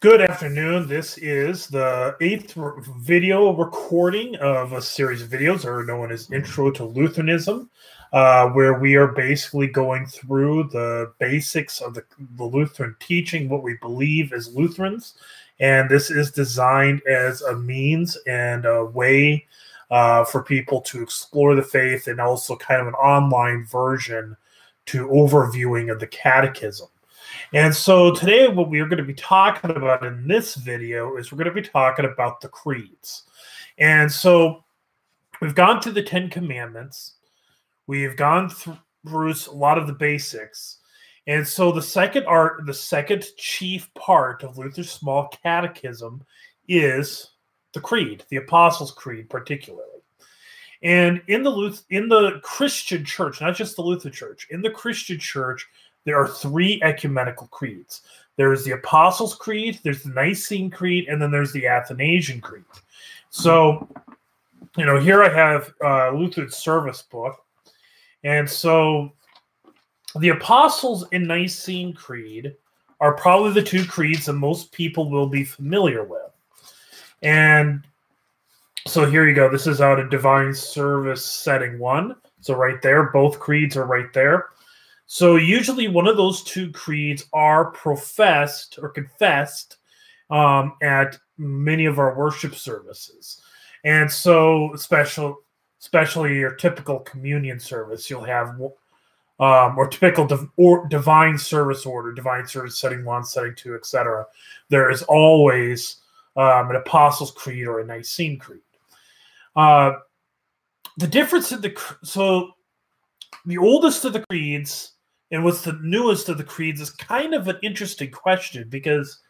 Good afternoon. This is the eighth video recording of a series of videos are known as Intro to Lutheranism, uh, where we are basically going through the basics of the, the Lutheran teaching, what we believe as Lutherans. And this is designed as a means and a way uh, for people to explore the faith and also kind of an online version to overviewing of the catechism. And so today, what we are going to be talking about in this video is we're going to be talking about the creeds. And so we've gone through the Ten Commandments, we've gone through a lot of the basics. And so the second art, the second chief part of Luther's small catechism is the creed, the Apostles' Creed, particularly. And in the Luth- in the Christian church, not just the Lutheran church, in the Christian church, there are three ecumenical creeds. There's the Apostles' Creed, there's the Nicene Creed, and then there's the Athanasian Creed. So, you know, here I have uh, Lutheran Service Book. And so the Apostles' and Nicene Creed are probably the two creeds that most people will be familiar with. And so here you go. This is out of Divine Service Setting 1. So right there, both creeds are right there. So usually one of those two creeds are professed or confessed um, at many of our worship services. And so special especially your typical communion service, you'll have um, or typical div- or divine service order, divine service setting one, setting two, etc. There is always um, an Apostles' Creed or a Nicene Creed. Uh, the difference in the so the oldest of the creeds and what's the newest of the creeds is kind of an interesting question because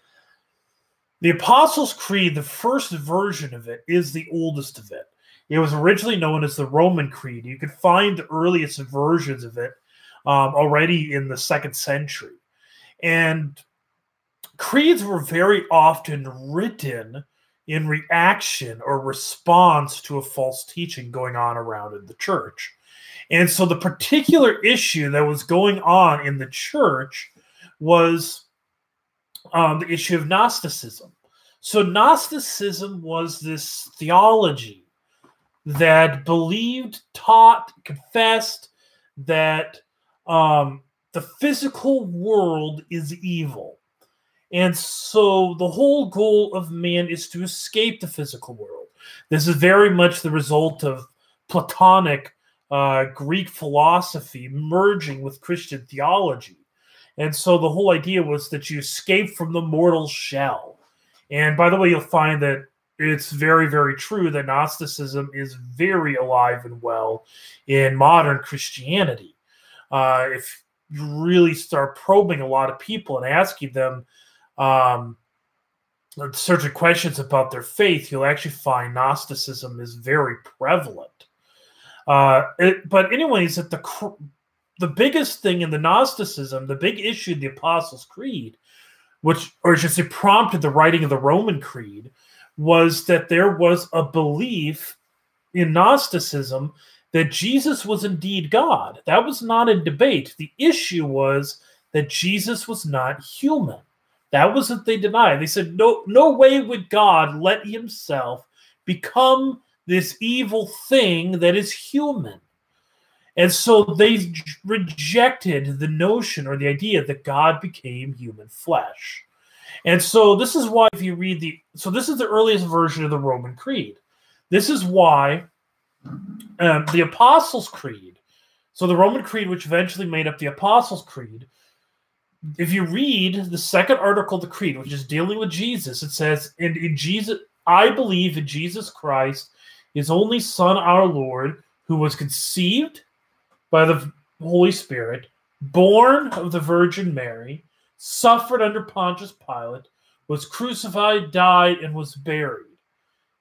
the Apostles' Creed, the first version of it, is the oldest of it. It was originally known as the Roman Creed. You could find the earliest versions of it um, already in the second century. And creeds were very often written in reaction or response to a false teaching going on around in the church. And so the particular issue that was going on in the church was um, the issue of Gnosticism. So Gnosticism was this theology that believed, taught, confessed that um, the physical world is evil. And so the whole goal of man is to escape the physical world. This is very much the result of Platonic uh, Greek philosophy merging with Christian theology. And so the whole idea was that you escape from the mortal shell. And by the way, you'll find that it's very, very true that Gnosticism is very alive and well in modern Christianity. Uh, if you really start probing a lot of people and asking them um, certain questions about their faith, you'll actually find Gnosticism is very prevalent. Uh, it, but anyways, that the the biggest thing in the Gnosticism, the big issue in the Apostles' Creed, which or just it prompted the writing of the Roman Creed, was that there was a belief in Gnosticism that Jesus was indeed God. That was not a debate. The issue was that Jesus was not human. That was what they denied. They said, no, no way would God let himself become this evil thing that is human. And so they rejected the notion or the idea that God became human flesh. And so this is why if you read the so this is the earliest version of the Roman Creed. This is why um, the Apostles' Creed, so the Roman Creed, which eventually made up the Apostles' Creed, if you read the second article of the Creed, which is dealing with Jesus, it says, "And in Jesus, I believe in Jesus Christ, his only Son, our Lord, who was conceived by the Holy Spirit, born of the Virgin Mary, suffered under Pontius Pilate, was crucified, died, and was buried.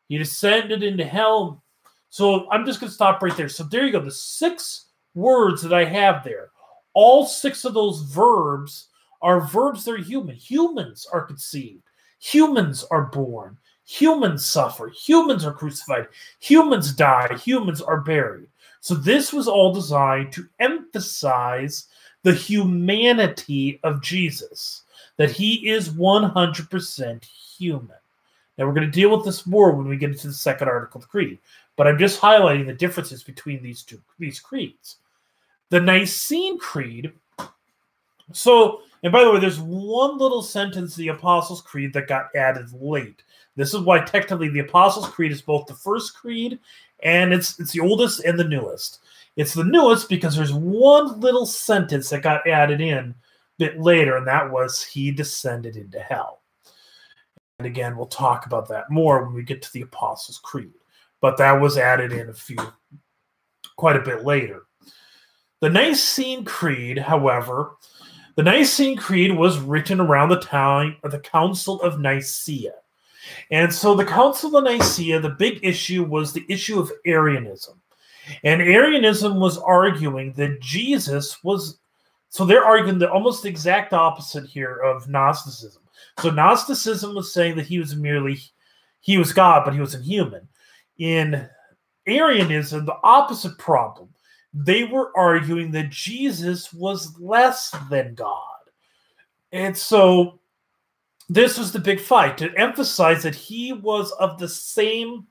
He descended into hell. So I'm just going to stop right there. So there you go. The six words that I have there, all six of those verbs are verbs that are human. Humans are conceived, humans are born, humans suffer, humans are crucified, humans die, humans are buried. So this was all designed to emphasize the humanity of Jesus. that he is 100% human. Now, we're going to deal with this more when we get into the second article of the creed, but I'm just highlighting the differences between these two these creeds. The Nicene Creed. So, and by the way, there's one little sentence in the Apostles' Creed that got added late. This is why technically the Apostles' Creed is both the first creed and it's it's the oldest and the newest. It's the newest because there's one little sentence that got added in a bit later, and that was he descended into hell. And again, we'll talk about that more when we get to the Apostles' Creed. But that was added in a few quite a bit later. The Nicene Creed, however, the Nicene Creed was written around the time of the Council of Nicaea. And so the Council of Nicaea, the big issue was the issue of Arianism. And Arianism was arguing that Jesus was, so they're arguing the almost exact opposite here of Gnosticism. So Gnosticism was saying that he was merely, he was God, but he was a human. In Arianism, the opposite problem. They were arguing that Jesus was less than God. And so this was the big fight to emphasize that he was of the same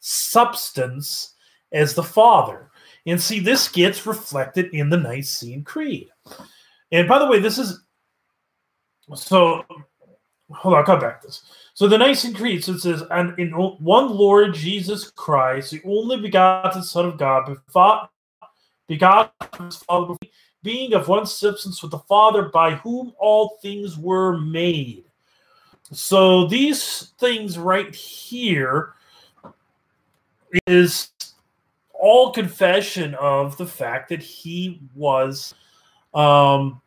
substance as the Father. And see, this gets reflected in the Nicene Creed. And by the way, this is so. Hold on, I'll come back to this. So the Nicene Creed so it says, "And in one Lord Jesus Christ, the only begotten Son of God, begotten his Father, being of one substance with the Father, by whom all things were made." So these things right here is all confession of the fact that he was um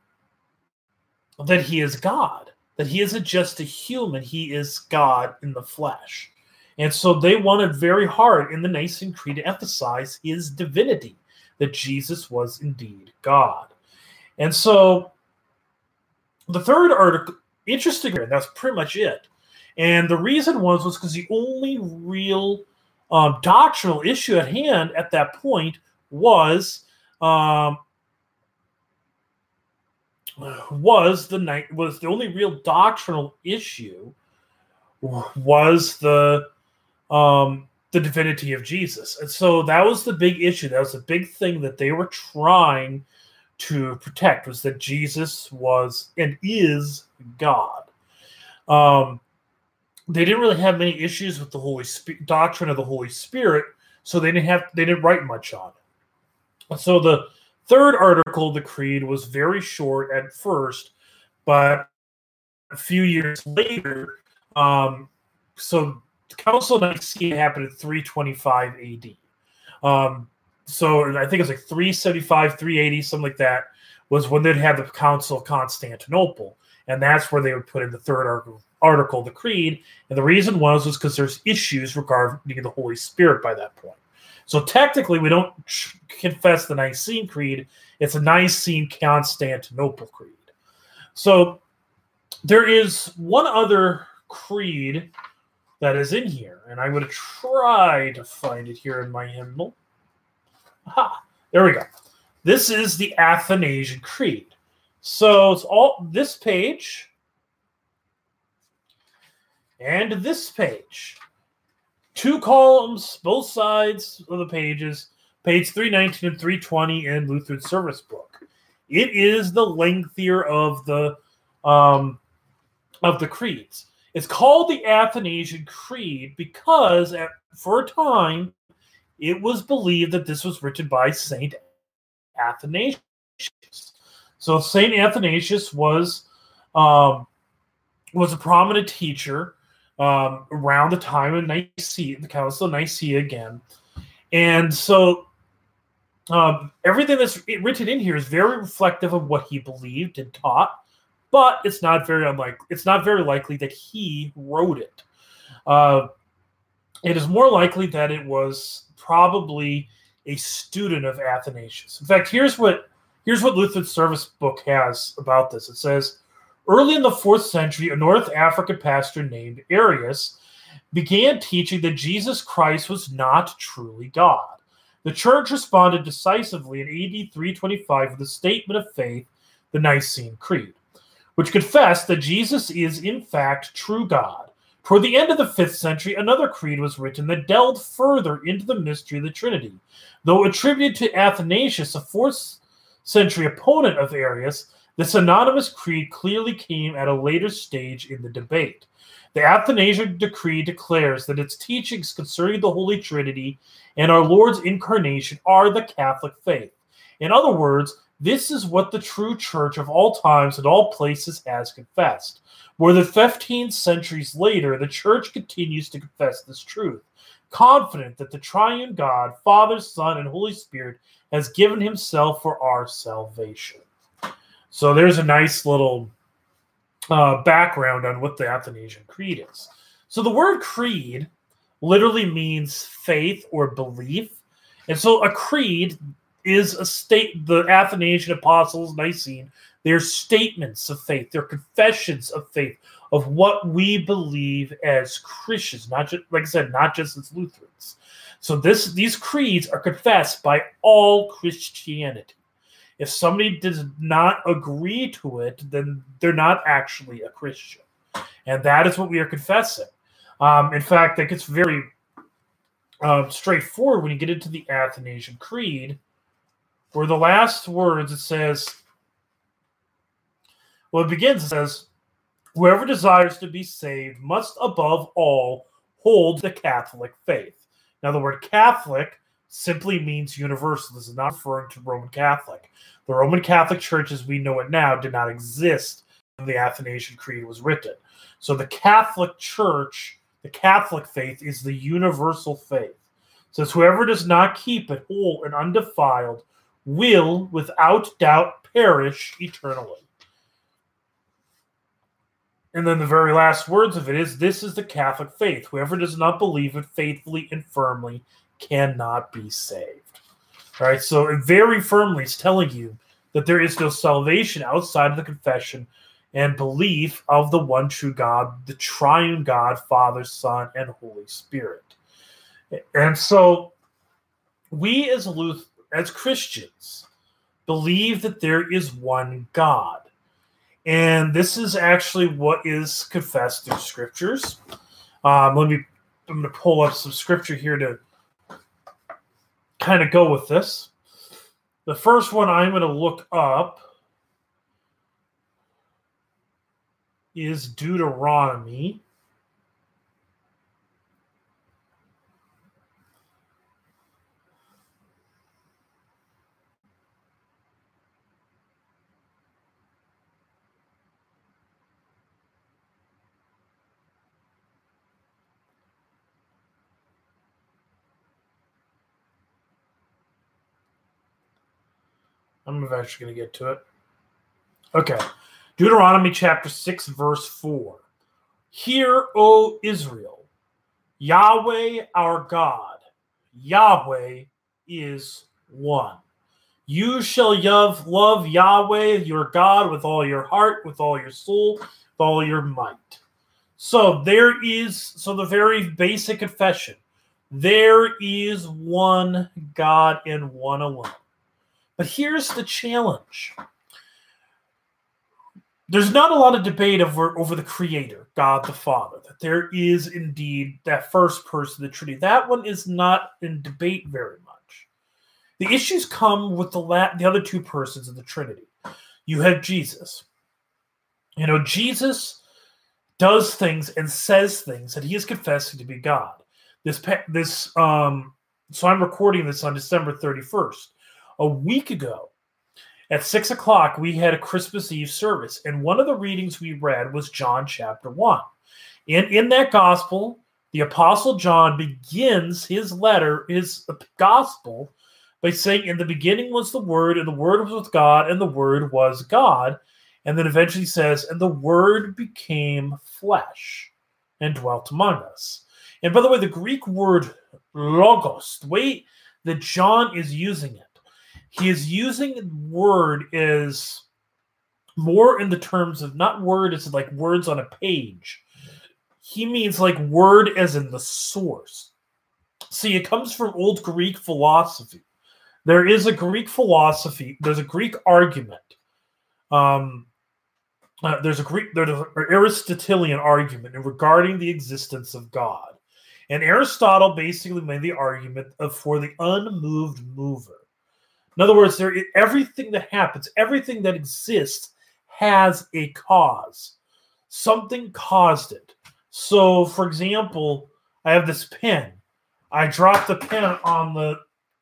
that he is God, that he isn't just a human, he is God in the flesh. And so they wanted very hard in the Nicene Creed to emphasize his divinity, that Jesus was indeed God. And so the third article, interesting, and that's pretty much it. And the reason was was because the only real um, doctrinal issue at hand at that point was um, was the night was the only real doctrinal issue was the um, the divinity of Jesus, and so that was the big issue. That was the big thing that they were trying to protect was that Jesus was and is God. Um, they didn't really have many issues with the Holy Spirit doctrine of the Holy Spirit, so they didn't have they didn't write much on it. So the third article of the Creed was very short at first, but a few years later, um, so Council of Nicaea happened at 325 AD. Um, so I think it's like 375, 380, something like that, was when they'd have the Council of Constantinople. And that's where they would put in the third article, the Creed. And the reason was was because there's issues regarding the Holy Spirit by that point. So technically, we don't confess the Nicene Creed. It's a Nicene Constantinople Creed. So there is one other creed that is in here, and I'm going to try to find it here in my hymnal. Aha, there we go. This is the Athanasian Creed. So it's all this page and this page. Two columns, both sides of the pages, page 319 and 320 in Lutheran Service Book. It is the lengthier of the um, of the creeds. It's called the Athanasian Creed because at, for a time it was believed that this was written by Saint Athanasius. So Saint Athanasius was um, was a prominent teacher um, around the time of Nicaea, the Council of Nicaea again. And so um, everything that's written in here is very reflective of what he believed and taught, but it's not very unlikely. It's not very likely that he wrote it. Uh, it is more likely that it was probably a student of Athanasius. In fact, here's what here's what Lutheran Service Book has about this. It says Early in the fourth century, a North African pastor named Arius began teaching that Jesus Christ was not truly God. The church responded decisively in AD 325 with a statement of faith, the Nicene Creed. Which confessed that Jesus is in fact true God. Toward the end of the 5th century, another creed was written that delved further into the mystery of the Trinity. Though attributed to Athanasius, a 4th century opponent of Arius, this anonymous creed clearly came at a later stage in the debate. The Athanasian Creed declares that its teachings concerning the Holy Trinity and our Lord's incarnation are the Catholic faith. In other words, this is what the true church of all times and all places has confessed. More than 15 centuries later, the church continues to confess this truth, confident that the triune God, Father, Son, and Holy Spirit, has given himself for our salvation. So there's a nice little uh, background on what the Athanasian Creed is. So the word creed literally means faith or belief. And so a creed is a state, the Athanasian Apostles, Nicene, they're statements of faith, they're confessions of faith, of what we believe as Christians, not just, like I said, not just as Lutherans. So this these creeds are confessed by all Christianity. If somebody does not agree to it, then they're not actually a Christian. And that is what we are confessing. Um, in fact, that gets very uh, straightforward when you get into the Athanasian Creed, where the last words it says, well, it begins, it says, Whoever desires to be saved must above all hold the Catholic faith. Now, the word Catholic simply means universal. This is not referring to Roman Catholic. The Roman Catholic Church, as we know it now, did not exist when the Athanasian Creed was written. So the Catholic Church, the Catholic faith, is the universal faith. It says, Whoever does not keep it whole and undefiled will, without doubt, perish eternally. And then the very last words of it is this is the Catholic faith. Whoever does not believe it faithfully and firmly cannot be saved. All right, so it very firmly is telling you that there is no salvation outside of the confession and belief of the one true God, the triune God, Father, Son, and Holy Spirit. And so we as Luth- as Christians believe that there is one God. And this is actually what is confessed through scriptures. Um, let me, I'm going to pull up some scripture here to kind of go with this. The first one I'm going to look up is Deuteronomy. I'm eventually going to get to it. Okay. Deuteronomy chapter 6, verse 4. Hear, O Israel, Yahweh our God, Yahweh is one. You shall love Yahweh your God with all your heart, with all your soul, with all your might. So there is, so the very basic confession there is one God and one alone. But here's the challenge. There's not a lot of debate over, over the creator, God the Father, that there is indeed that first person, of the Trinity. That one is not in debate very much. The issues come with the la- the other two persons of the Trinity. You have Jesus. You know, Jesus does things and says things that he is confessing to be God. This this um so I'm recording this on December 31st a week ago at six o'clock, we had a Christmas Eve service, and one of the readings we read was John chapter one. In in that gospel, the apostle John begins his letter, his gospel, by saying, "In the beginning was the Word, and the Word was with God, and the Word was God." And then eventually says, "And the Word became flesh and dwelt among us." And by the way, the Greek word logos, the way that John is using it he is using word is more in the terms of not word as like words on a page. He means like word as in the source. See, it comes from old Greek philosophy. There is a Greek philosophy, there's a Greek argument um, uh, there's a Greek, there's an Aristotelian argument regarding the existence of God. And Aristotle basically made the argument of for the unmoved mover. In other words, there everything that happens, everything that exists has a cause. Something caused it. So, for example, I have this pen. I dropped the pen on the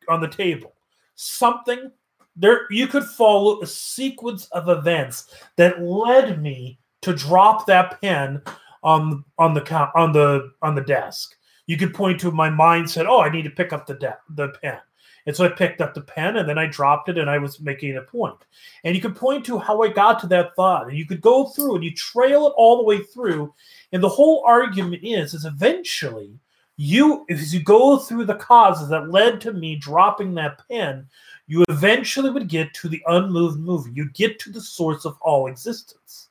on the table. Something there you could follow a sequence of events that led me to drop that pen on on the on the on the desk. You could point to my mind said, "Oh, I need to pick up the de- the pen." And so I picked up the pen and then I dropped it and I was making a point. And you could point to how I got to that thought. And you could go through and you trail it all the way through. And the whole argument is, is eventually you, as you go through the causes that led to me dropping that pen, you eventually would get to the unmoved mover. You get to the source of all existence.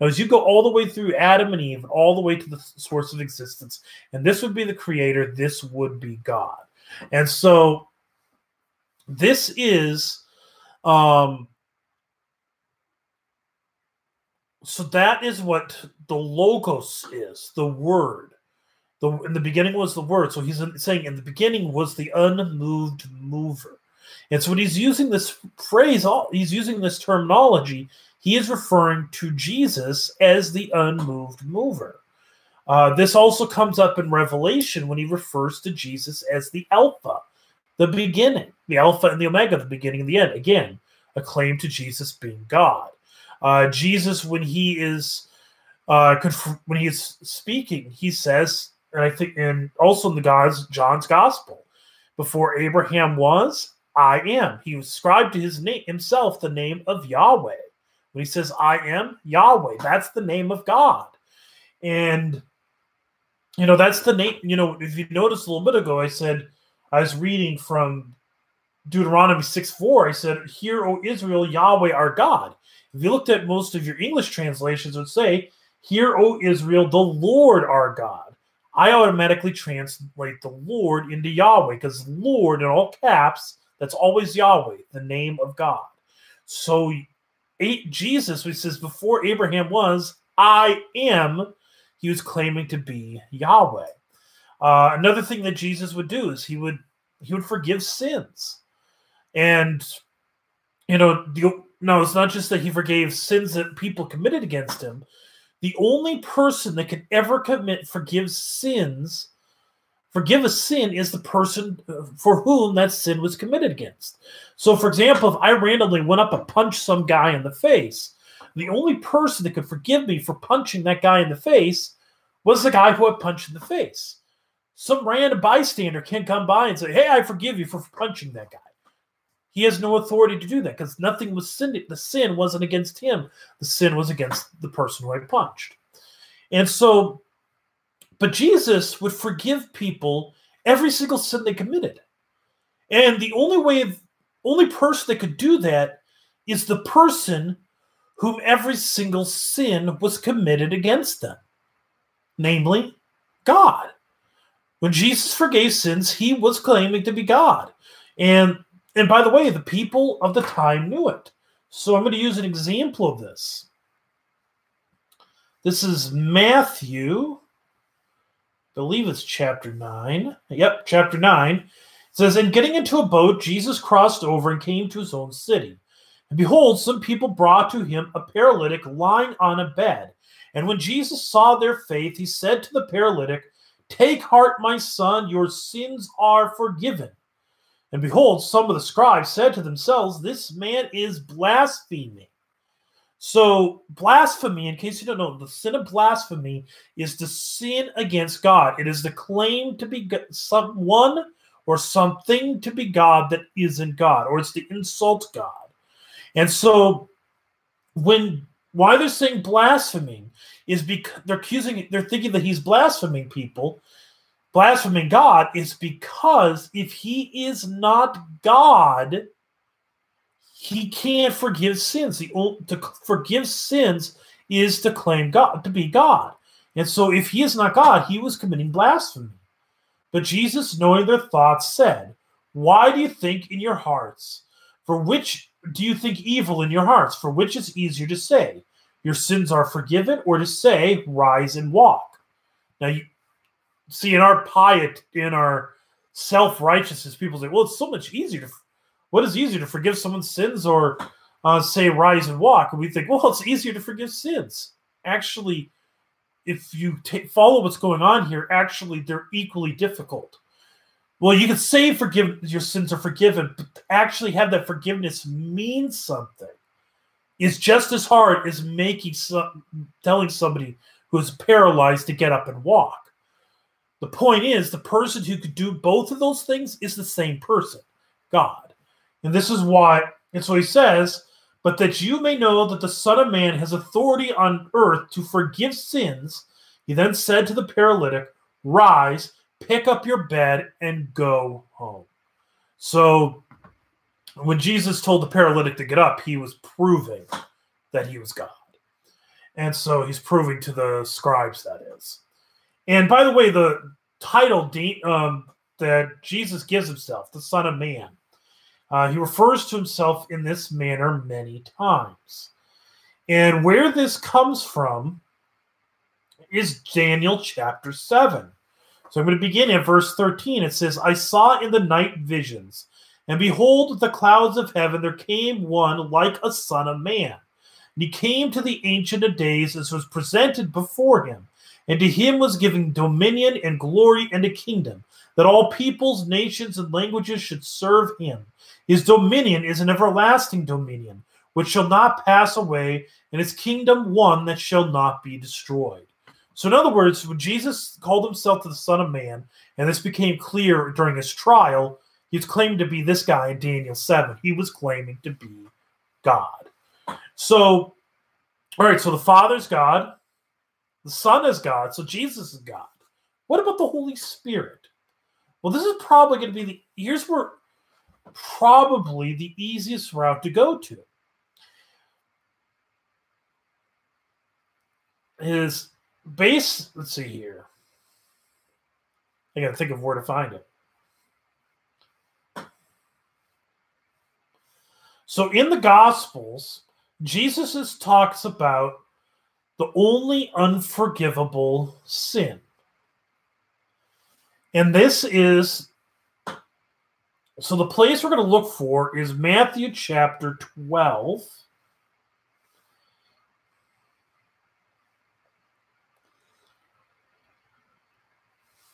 Now, as you go all the way through Adam and Eve, all the way to the source of existence, and this would be the creator, this would be God. And so this is um so that is what the logos is, the word. The in the beginning was the word. So he's saying in the beginning was the unmoved mover. And so when he's using this phrase, he's using this terminology, he is referring to Jesus as the unmoved mover. Uh, this also comes up in Revelation when he refers to Jesus as the Alpha, the beginning, the Alpha and the Omega, the beginning and the end. Again, a claim to Jesus being God. Uh, Jesus, when he is uh, when he is speaking, he says, and I think, and also in the God's John's Gospel, before Abraham was, I am. He ascribed to his name himself the name of Yahweh. When he says I am Yahweh, that's the name of God. And you know, that's the name, you know, if you noticed a little bit ago, I said I was reading from Deuteronomy 6 4. I said, Hear, O Israel, Yahweh our God. If you looked at most of your English translations, would say, Hear, O Israel, the Lord our God. I automatically translate the Lord into Yahweh because Lord in all caps, that's always Yahweh, the name of God. So eight, Jesus, which says before Abraham was, I am, he was claiming to be Yahweh. Uh, another thing that Jesus would do is he would he would forgive sins, and you know, the, no, it's not just that he forgave sins that people committed against him. The only person that could ever commit forgive sins, forgive a sin, is the person for whom that sin was committed against. So, for example, if I randomly went up and punched some guy in the face, the only person that could forgive me for punching that guy in the face was the guy who I punched in the face. Some random bystander can't come by and say, Hey, I forgive you for punching that guy. He has no authority to do that because nothing was sin. The sin wasn't against him. The sin was against the person who I punched. And so, but Jesus would forgive people every single sin they committed. And the only way, only person that could do that is the person whom every single sin was committed against them, namely God. When Jesus forgave sins, he was claiming to be God. And and by the way, the people of the time knew it. So I'm going to use an example of this. This is Matthew, I believe it's chapter 9. Yep, chapter 9. It says, And getting into a boat, Jesus crossed over and came to his own city. And behold, some people brought to him a paralytic lying on a bed. And when Jesus saw their faith, he said to the paralytic, Take heart, my son, your sins are forgiven. And behold, some of the scribes said to themselves, This man is blaspheming. So, blasphemy, in case you don't know, the sin of blasphemy is to sin against God. It is the claim to be someone or something to be God that isn't God, or it's to insult God. And so, when why they're saying blaspheming is because they're accusing, they're thinking that he's blaspheming people blaspheming God is because if he is not God, he can't forgive sins. The to forgive sins is to claim God to be God. And so if he is not God, he was committing blasphemy. But Jesus, knowing their thoughts, said, Why do you think in your hearts? For which do you think evil in your hearts? For which is easier to say, your sins are forgiven, or to say, rise and walk. Now, you see, in our piety, in our self righteousness, people say, well, it's so much easier to, what is easier to forgive someone's sins or uh, say, rise and walk? And we think, well, it's easier to forgive sins. Actually, if you t- follow what's going on here, actually, they're equally difficult. Well, you can say forgive your sins are forgiven, but actually have that forgiveness mean something is just as hard as making some, telling somebody who's paralyzed to get up and walk. The point is, the person who could do both of those things is the same person, God. And this is why, and so he says, but that you may know that the Son of Man has authority on earth to forgive sins, he then said to the paralytic, Rise, pick up your bed, and go home. So when Jesus told the paralytic to get up, he was proving that he was God. And so he's proving to the scribes that is. And by the way, the title um, that Jesus gives himself, the Son of Man, uh, he refers to himself in this manner many times. And where this comes from is Daniel chapter 7. So I'm going to begin at verse 13. It says, I saw in the night visions and behold, the clouds of heaven there came one like a son of man. And he came to the Ancient of Days as was presented before him. And to him was given dominion and glory and a kingdom, that all peoples, nations, and languages should serve him. His dominion is an everlasting dominion, which shall not pass away, and his kingdom one that shall not be destroyed. So, in other words, when Jesus called himself the Son of Man, and this became clear during his trial, He's claimed to be this guy in Daniel 7. He was claiming to be God. So, all right, so the Father's God, the Son is God, so Jesus is God. What about the Holy Spirit? Well, this is probably going to be the here's where probably the easiest route to go to is base. Let's see here. I got to think of where to find it. So in the Gospels, Jesus talks about the only unforgivable sin. And this is so the place we're going to look for is Matthew chapter 12.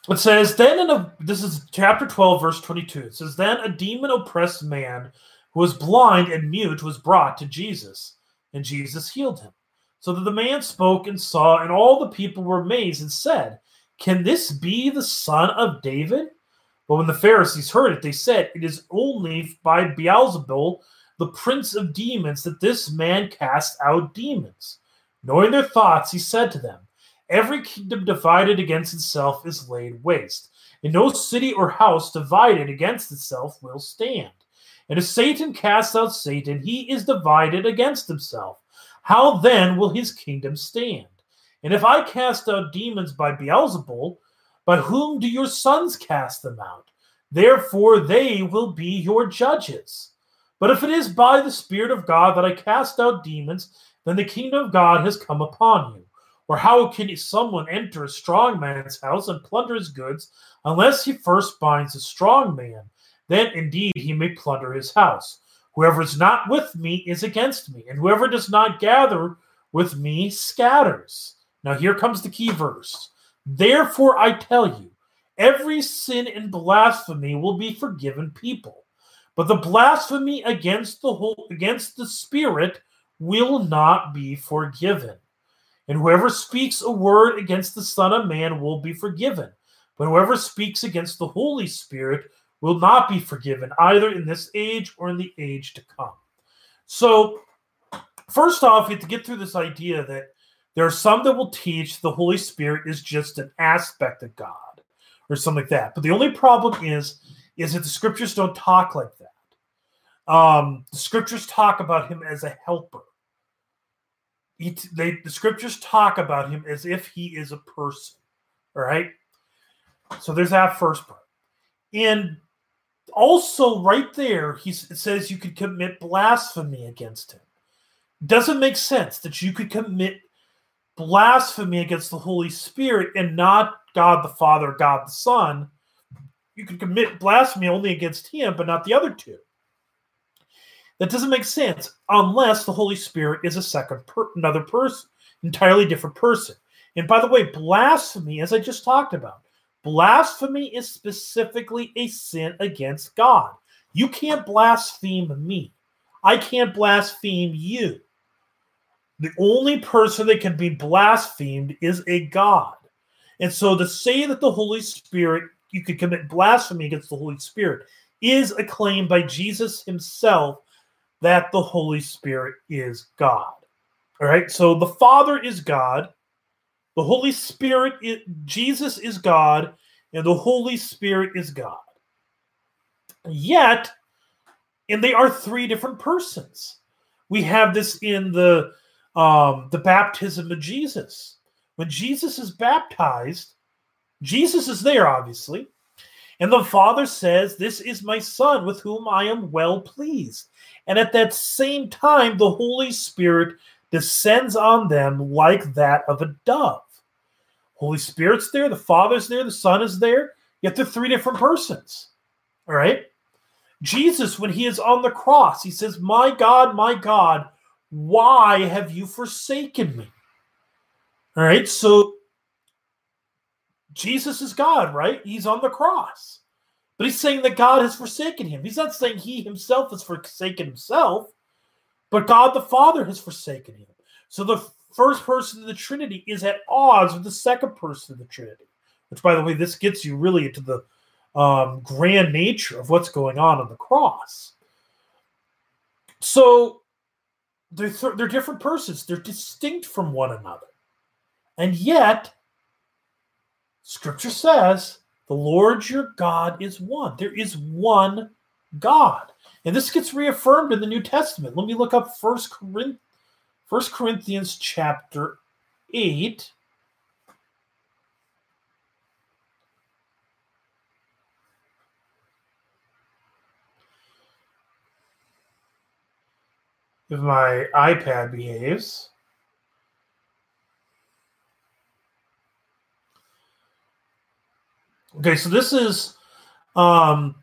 It says, then in a this is chapter 12, verse 22. It says, Then a demon oppressed man who was blind and mute, was brought to Jesus, and Jesus healed him. So that the man spoke and saw, and all the people were amazed and said, Can this be the son of David? But when the Pharisees heard it, they said, It is only by Beelzebul, the prince of demons, that this man casts out demons. Knowing their thoughts, he said to them, Every kingdom divided against itself is laid waste, and no city or house divided against itself will stand. And if Satan casts out Satan, he is divided against himself. How then will his kingdom stand? And if I cast out demons by Beelzebul, by whom do your sons cast them out? Therefore they will be your judges. But if it is by the Spirit of God that I cast out demons, then the kingdom of God has come upon you. Or how can someone enter a strong man's house and plunder his goods unless he first binds a strong man? Then indeed he may plunder his house. Whoever is not with me is against me, and whoever does not gather with me scatters. Now here comes the key verse. Therefore I tell you, every sin and blasphemy will be forgiven people, but the blasphemy against the whole against the Spirit will not be forgiven. And whoever speaks a word against the Son of Man will be forgiven. But whoever speaks against the Holy Spirit will not be forgiven either in this age or in the age to come. So, first off, we have to get through this idea that there are some that will teach the Holy Spirit is just an aspect of God or something like that. But the only problem is, is that the scriptures don't talk like that. Um, the scriptures talk about him as a helper. He, they, the scriptures talk about him as if he is a person. All right. So there's that first part. And also right there he says you could commit blasphemy against him doesn't make sense that you could commit blasphemy against the Holy Spirit and not God the Father, God the Son. You could commit blasphemy only against Him, but not the other two. That doesn't make sense unless the Holy Spirit is a second, per- another person, entirely different person. And by the way, blasphemy, as I just talked about, blasphemy is specifically a sin against God. You can't blaspheme me. I can't blaspheme you. The only person that can be blasphemed is a God. And so to say that the Holy Spirit, you could commit blasphemy against the Holy Spirit, is a claim by Jesus himself that the Holy Spirit is God. All right. So the Father is God, the Holy Spirit, is, Jesus is God, and the Holy Spirit is God. Yet, and they are three different persons. We have this in the um, the baptism of Jesus. When Jesus is baptized, Jesus is there, obviously, and the Father says, This is my Son with whom I am well pleased. And at that same time, the Holy Spirit descends on them like that of a dove. Holy Spirit's there, the Father's there, the Son is there, yet they're three different persons. All right? Jesus, when he is on the cross, he says, My God, my God, why have you forsaken me? All right, so Jesus is God, right? He's on the cross. But he's saying that God has forsaken him. He's not saying he himself has forsaken himself, but God the Father has forsaken him. So the first person of the Trinity is at odds with the second person of the Trinity, which, by the way, this gets you really into the um, grand nature of what's going on on the cross. So they're, th- they're different persons, they're distinct from one another. And yet, Scripture says the Lord your God is one. There is one God. And this gets reaffirmed in the New Testament. Let me look up First Corinthians, First Corinthians chapter 8. If my iPad behaves. Okay, so this is um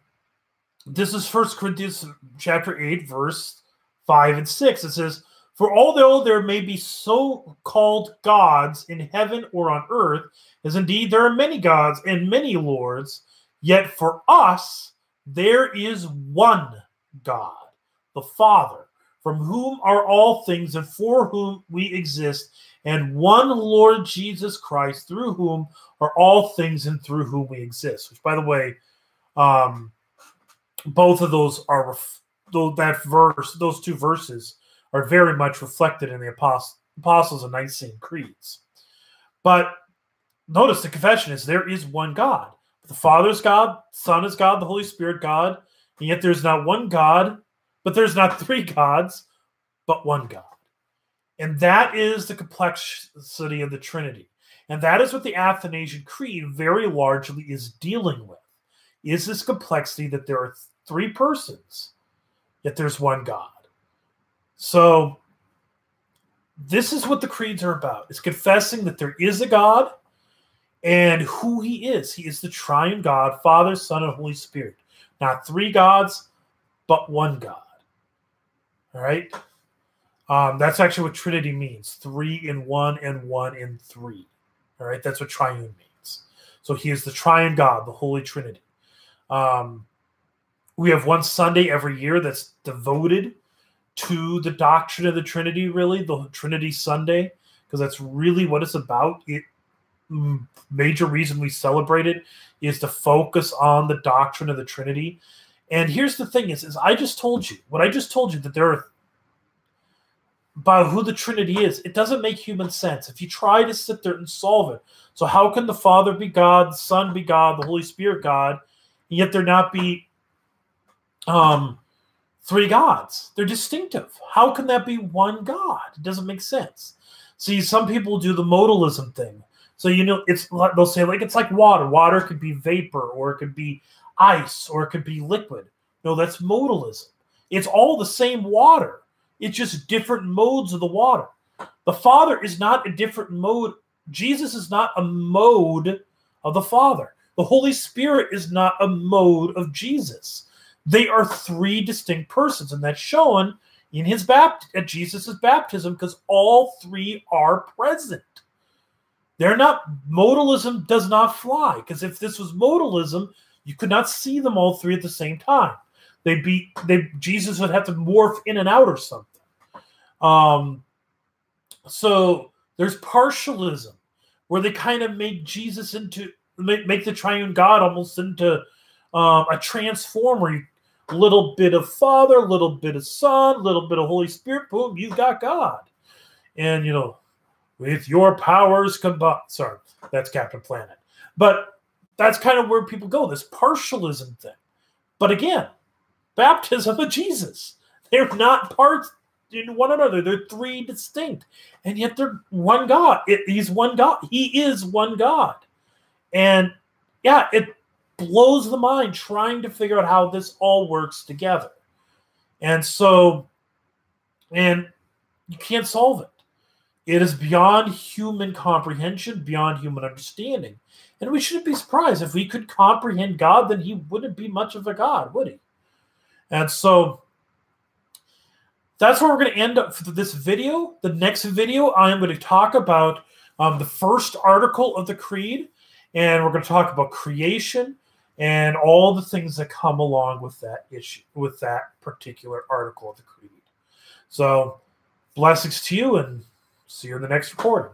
this is First Corinthians chapter 8, verse 5 and 6. It says, For although there may be so called gods in heaven or on earth, as indeed there are many gods and many lords, yet for us there is one God, the Father, from whom are all things and for whom we exist, and one Lord Jesus Christ, through whom are all things and through whom we exist. Which, by the way, um, both of those are that verse, those two verses are very much reflected in the apostles, apostles and Nicene creeds. But notice the confession is there is one God. The Father is God, Son is God, the Holy Spirit God, and yet there's not one God, but there's not three gods, but one God. And that is the complexity of the Trinity. And that is what the Athanasian Creed very largely is dealing with. Is this complexity that there are three persons, yet there's one God. So this is what the creeds are about. It's confessing that there is a God and who he is. He is the triune God, Father, Son, and Holy Spirit. Not three gods, but one God. All right. Um, that's actually what Trinity means three in one and one in three. All right. That's what triune means. So he is the triune God, the Holy Trinity. Um, we have one Sunday every year that's devoted to the doctrine of the Trinity, really, the Trinity Sunday, because that's really what it's about. It major reason we celebrate it is to focus on the doctrine of the Trinity. And here's the thing is, is I just told you what I just told you that there are about who the Trinity is, it doesn't make human sense. If you try to sit there and solve it. So how can the Father be God, the Son be God, the Holy Spirit God, and yet there not be um, three gods. They're distinctive. How can that be one God? It doesn't make sense. See, some people do the modalism thing. So you know, it's they'll say like it's like water. Water could be vapor, or it could be ice, or it could be liquid. No, that's modalism. It's all the same water. It's just different modes of the water. The Father is not a different mode. Jesus is not a mode of the Father. The Holy Spirit is not a mode of Jesus. They are three distinct persons, and that's shown in his bapt at Jesus' baptism because all three are present. They're not modalism does not fly because if this was modalism, you could not see them all three at the same time. They'd be they Jesus would have to morph in and out or something. Um, so there's partialism where they kind of make Jesus into make, make the triune God almost into um, a transformer. A little bit of Father, little bit of Son, little bit of Holy Spirit. Boom, you've got God. And you know, with your powers combined. Sorry, that's Captain Planet. But that's kind of where people go. This partialism thing. But again, baptism of Jesus. They're not parts in one another. They're three distinct, and yet they're one God. It, he's one God. He is one God, and yeah, it blows the mind trying to figure out how this all works together. And so, and you can't solve it. It is beyond human comprehension, beyond human understanding. And we shouldn't be surprised if we could comprehend God, then he wouldn't be much of a God, would he? And so that's where we're going to end up for this video. The next video, I am going to talk about um, the first article of the Creed, and we're going to talk about creation and all the things that come along with that issue, with that particular article of the Creed. So, blessings to you, and see you in the next recording.